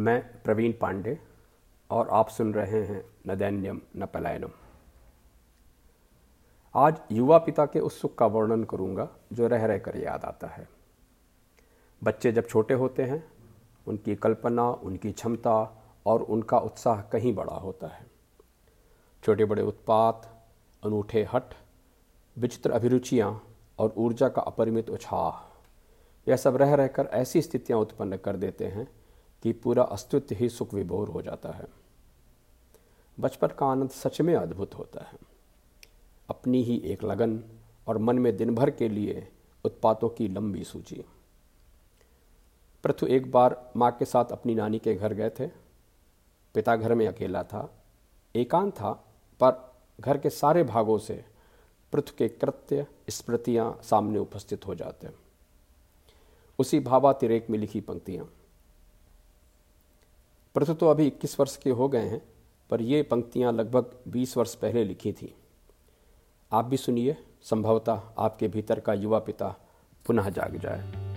मैं प्रवीण पांडे और आप सुन रहे हैं न दैन्यम न पलायनम। आज युवा पिता के उस सुख का वर्णन करूँगा जो रह रह कर याद आता है। बच्चे जब छोटे होते हैं, उनकी कल्पना, उनकी क्षमता और उनका उत्साह कहीं बड़ा होता है। छोटे बड़े उत्पात, अनूठे हट, विचित्र अभिरुचियाँ और ऊर्जा का अपरिमित उछाह, यह सब रह रहकर ऐसी स्थितियाँ उत्पन्न कर देते हैं कि पूरा अस्तित्व ही सुख विभोर हो जाता है। बचपन का आनंद सच में अद्भुत होता है। अपनी ही एक लगन और मन में दिन भर के लिए उत्पातों की लंबी सूची। पृथु एक बार माँ के साथ अपनी नानी के घर गए थे। पिता घर में अकेला था, एकांत था, पर घर के सारे भागों से पृथु के कृत्य स्मृतियाँ सामने उपस्थित हो जाते। उसी भावातिरेक में लिखी पंक्तियाँ। पृथु तो अभी इक्कीस वर्ष के हो गए हैं, पर ये पंक्तियाँ लगभग बीस वर्ष पहले लिखी थी। आप भी सुनिए, संभवतः आपके भीतर का युवा पिता पुनः जाग जाए।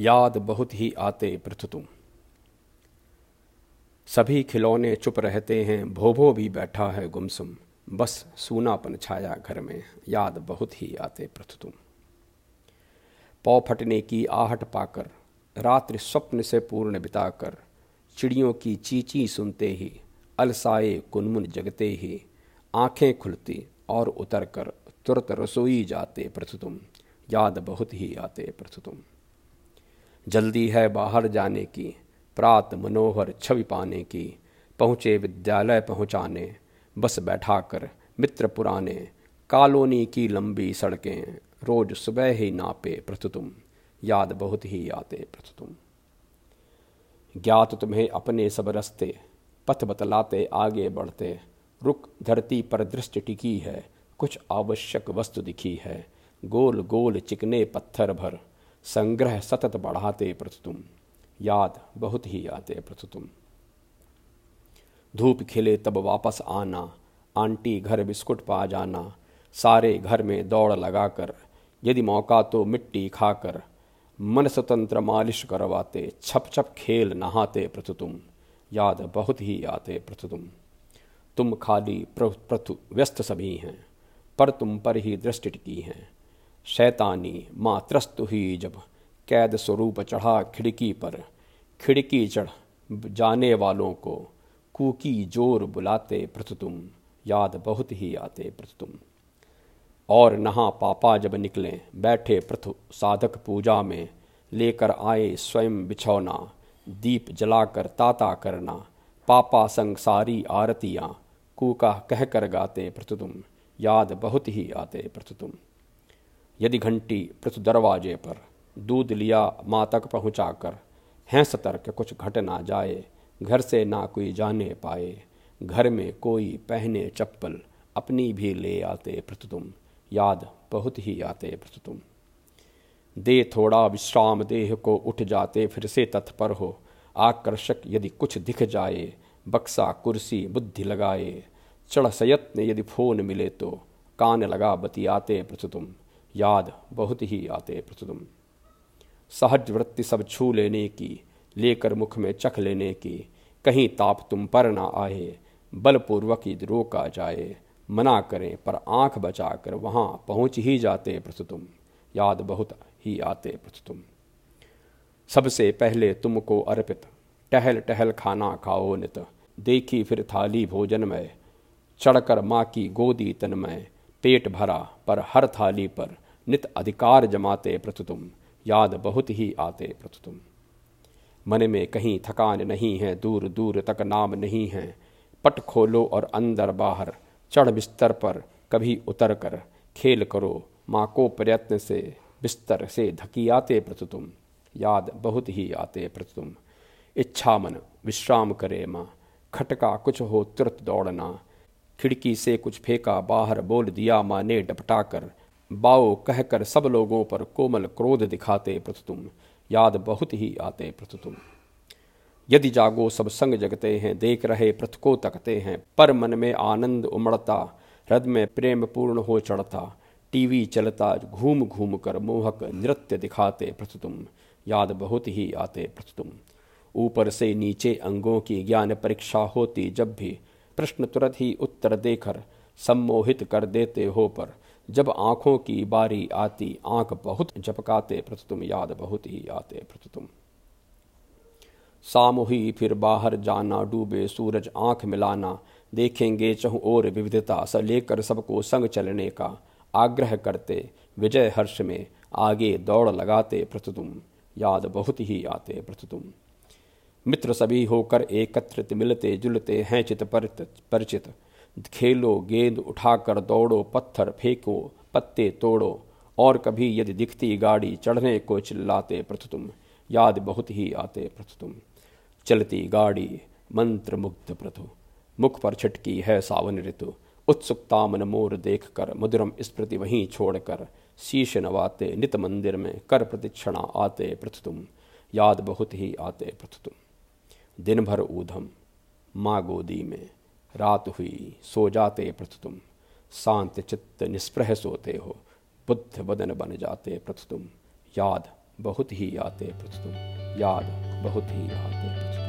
याद बहुत ही आते पृथु तुम। सभी खिलौने चुप रहते हैं, भोभो भी बैठा है गुमसुम। बस सूनापन छाया घर में, याद बहुत ही आते पृथु तुम। पौ फटने की आहट पाकर रात्रि स्वप्न से पूर्ण बिताकर चिड़ियों की चीची सुनते ही, अलसाए कुनमुन जगते ही, आँखें खुलती और उतर कर तुरंत रसोई जाते प्रथु तुम याद बहुत ही आते प्रथु तुम जल्दी है बाहर जाने की, प्रात मनोहर छवि पाने की, पहुँचे विद्यालय पहुँचाने, बस बैठा कर मित्र पुराने, कॉलोनी की लंबी सड़कें, रोज सुबह ही नापे प्रथु तुम याद बहुत ही आते प्रथु तुम ज्ञात तुम्हें अपने सब रस्ते, पथ बतलाते, आगे बढ़ते। रुक धरती पर दृष्टि टिकी है, कुछ आवश्यक वस्तु दिखी है। गोल गोल चिकने पत्थर भर, संग्रह सतत बढ़ाते प्रथु तुम याद बहुत ही आते प्रथु तुम धूप खिले तब वापस आना, आंटी घर बिस्कुट पा जाना, सारे घर में दौड़ लगाकर, यदि मौका तो मिट्टी खाकर मन स्वतंत्र मालिश करवाते, छप छप खेल नहाते प्रथु तुम याद बहुत ही आते प्रथु तुम तुम खाली प्रथु, व्यस्त सभी हैं, पर तुम पर ही दृष्टि टिकी हैं। शैतानी माँ त्रस्त हुई जब, कैद स्वरूप चढ़ा खिड़की पर। खिड़की चढ़ जाने वालों को कूकी ज़ोर बुलाते प्रथु तुम याद बहुत ही आते प्रथु तुम और नहा पापा जब निकले, बैठे प्रथु साधक पूजा में, लेकर आए स्वयं बिछौना, दीप जलाकर ताता करना, पापा संग सारी आरतियाँ, कूका कह कर गाते प्रथु तुम याद बहुत ही आते प्रथु तुम यदि घंटी प्रथु दरवाजे पर, दूध लिया माँ तक पहुँचा कर हैं सतर्क कुछ घट ना जाए, घर से ना कोई जाने पाए, घर में कोई पहने चप्पल अपनी भी ले आते प्रथु तुम याद, बहुत ही आते तुम। दे थोड़ा विश्राम देह को उठ जाते, फिर से तत्पर हो। आकर्षक यदि कुछ दिख जाए, बक्सा, कुर्सी, बुद्धि लगाए। चढ़ सयत्न यदि फ़ोन मिले तो कान लगा बतियाते तुम। याद, बहुत ही आते तुम। सहज वृत्ति सब छू लेने की, लेकर मुख में चख लेने की। कहीं ताप तुम पर ना आए, बलपूर्वक यदि रोका जाए। मना करें, पर आँख बचाकर वहाँ पहुँच ही जाते प्रथु तुम याद बहुत ही आते प्रथु तुम सबसे पहले तुमको अर्पित, टहल टहल खाना खाओ नित। देखी फिर थाली भोजन में चढ़कर माँ की गोदी तन्मय। पेट भरा, पर हर थाली पर नित अधिकार जमाते प्रथु तुम याद बहुत ही आते प्रथु तुम मन में कहीं थकान नहीं है, दूर दूर तक नाम नहीं है। पट खोलो और अंदर बाहर चढ़ बिस्तर पर कभी उतर कर खेल करो। माँ को प्रयत्न से बिस्तर से धकी आते प्रतु तुम याद बहुत ही आते प्रतु तुम इच्छा मन विश्राम करे माँ। खटका कुछ हो तुरंत दौड़ना। खिड़की से कुछ फेंका बाहर बोल दिया माँ ने डपटा कर बाओ कहकर सब लोगों पर कोमल क्रोध दिखाते प्रथु तुम याद बहुत ही आते प्रथु तुम यदि जागो सब संग जगते हैं, देख रहे प्रथ को तकते हैं, पर मन में आनंद उमड़ता हृदय में प्रेम पूर्ण हो चढ़ता, टीवी चलता, घूम घूम कर मोहक नृत्य दिखाते प्रथु तुम याद बहुत ही आते तुम ऊपर से नीचे अंगों की ज्ञान परीक्षा होती जब भी, प्रश्न तुरंत ही उत्तर देकर सम्मोहित कर देते हो पर, जब आँखों की बारी आती, आँख बहुत झपकाते तुम याद बहुत ही आते तुम सामूही फिर बाहर जाना, डूबे सूरज आँख मिलाना, देखेंगे चहु और विविधता, स लेकर सबको संग चलने का आग्रह करते, विजय हर्ष में आगे दौड़ लगाते प्रतुतुम, याद बहुत ही आते प्रतुतुम। मित्र सभी होकर एकत्रित मिलते जुलते हैं चित परिचित। खेलो, गेंद उठाकर दौड़ो, पत्थर फेंको, पत्ते तोड़ो, और कभी यदि दिखती गाड़ी चढ़ने को चिल्लाते प्रथुतुम याद बहुत ही आते प्रथुतुम चलती गाड़ी मंत्र मुग्ध प्रथु मुख पर छटकी है सावन ऋतु। उत्सुकता मन मोर देख कर मधुरम स्मृति वहीं छोड़कर, शीश नवाते नित मंदिर में कर प्रतिक्षणा आते प्रथुतुम याद बहुत ही आते प्रथुतुम दिन भर ऊधम माँ गोदी में, रात हुई सो जाते प्रथुतुम शांत चित्त निष्प्रह सोते हो, बुद्ध बदन बन जाते प्रथुतुम याद बहुत ही आते प्रथुतुम याद बहुत ही प्रथुतुम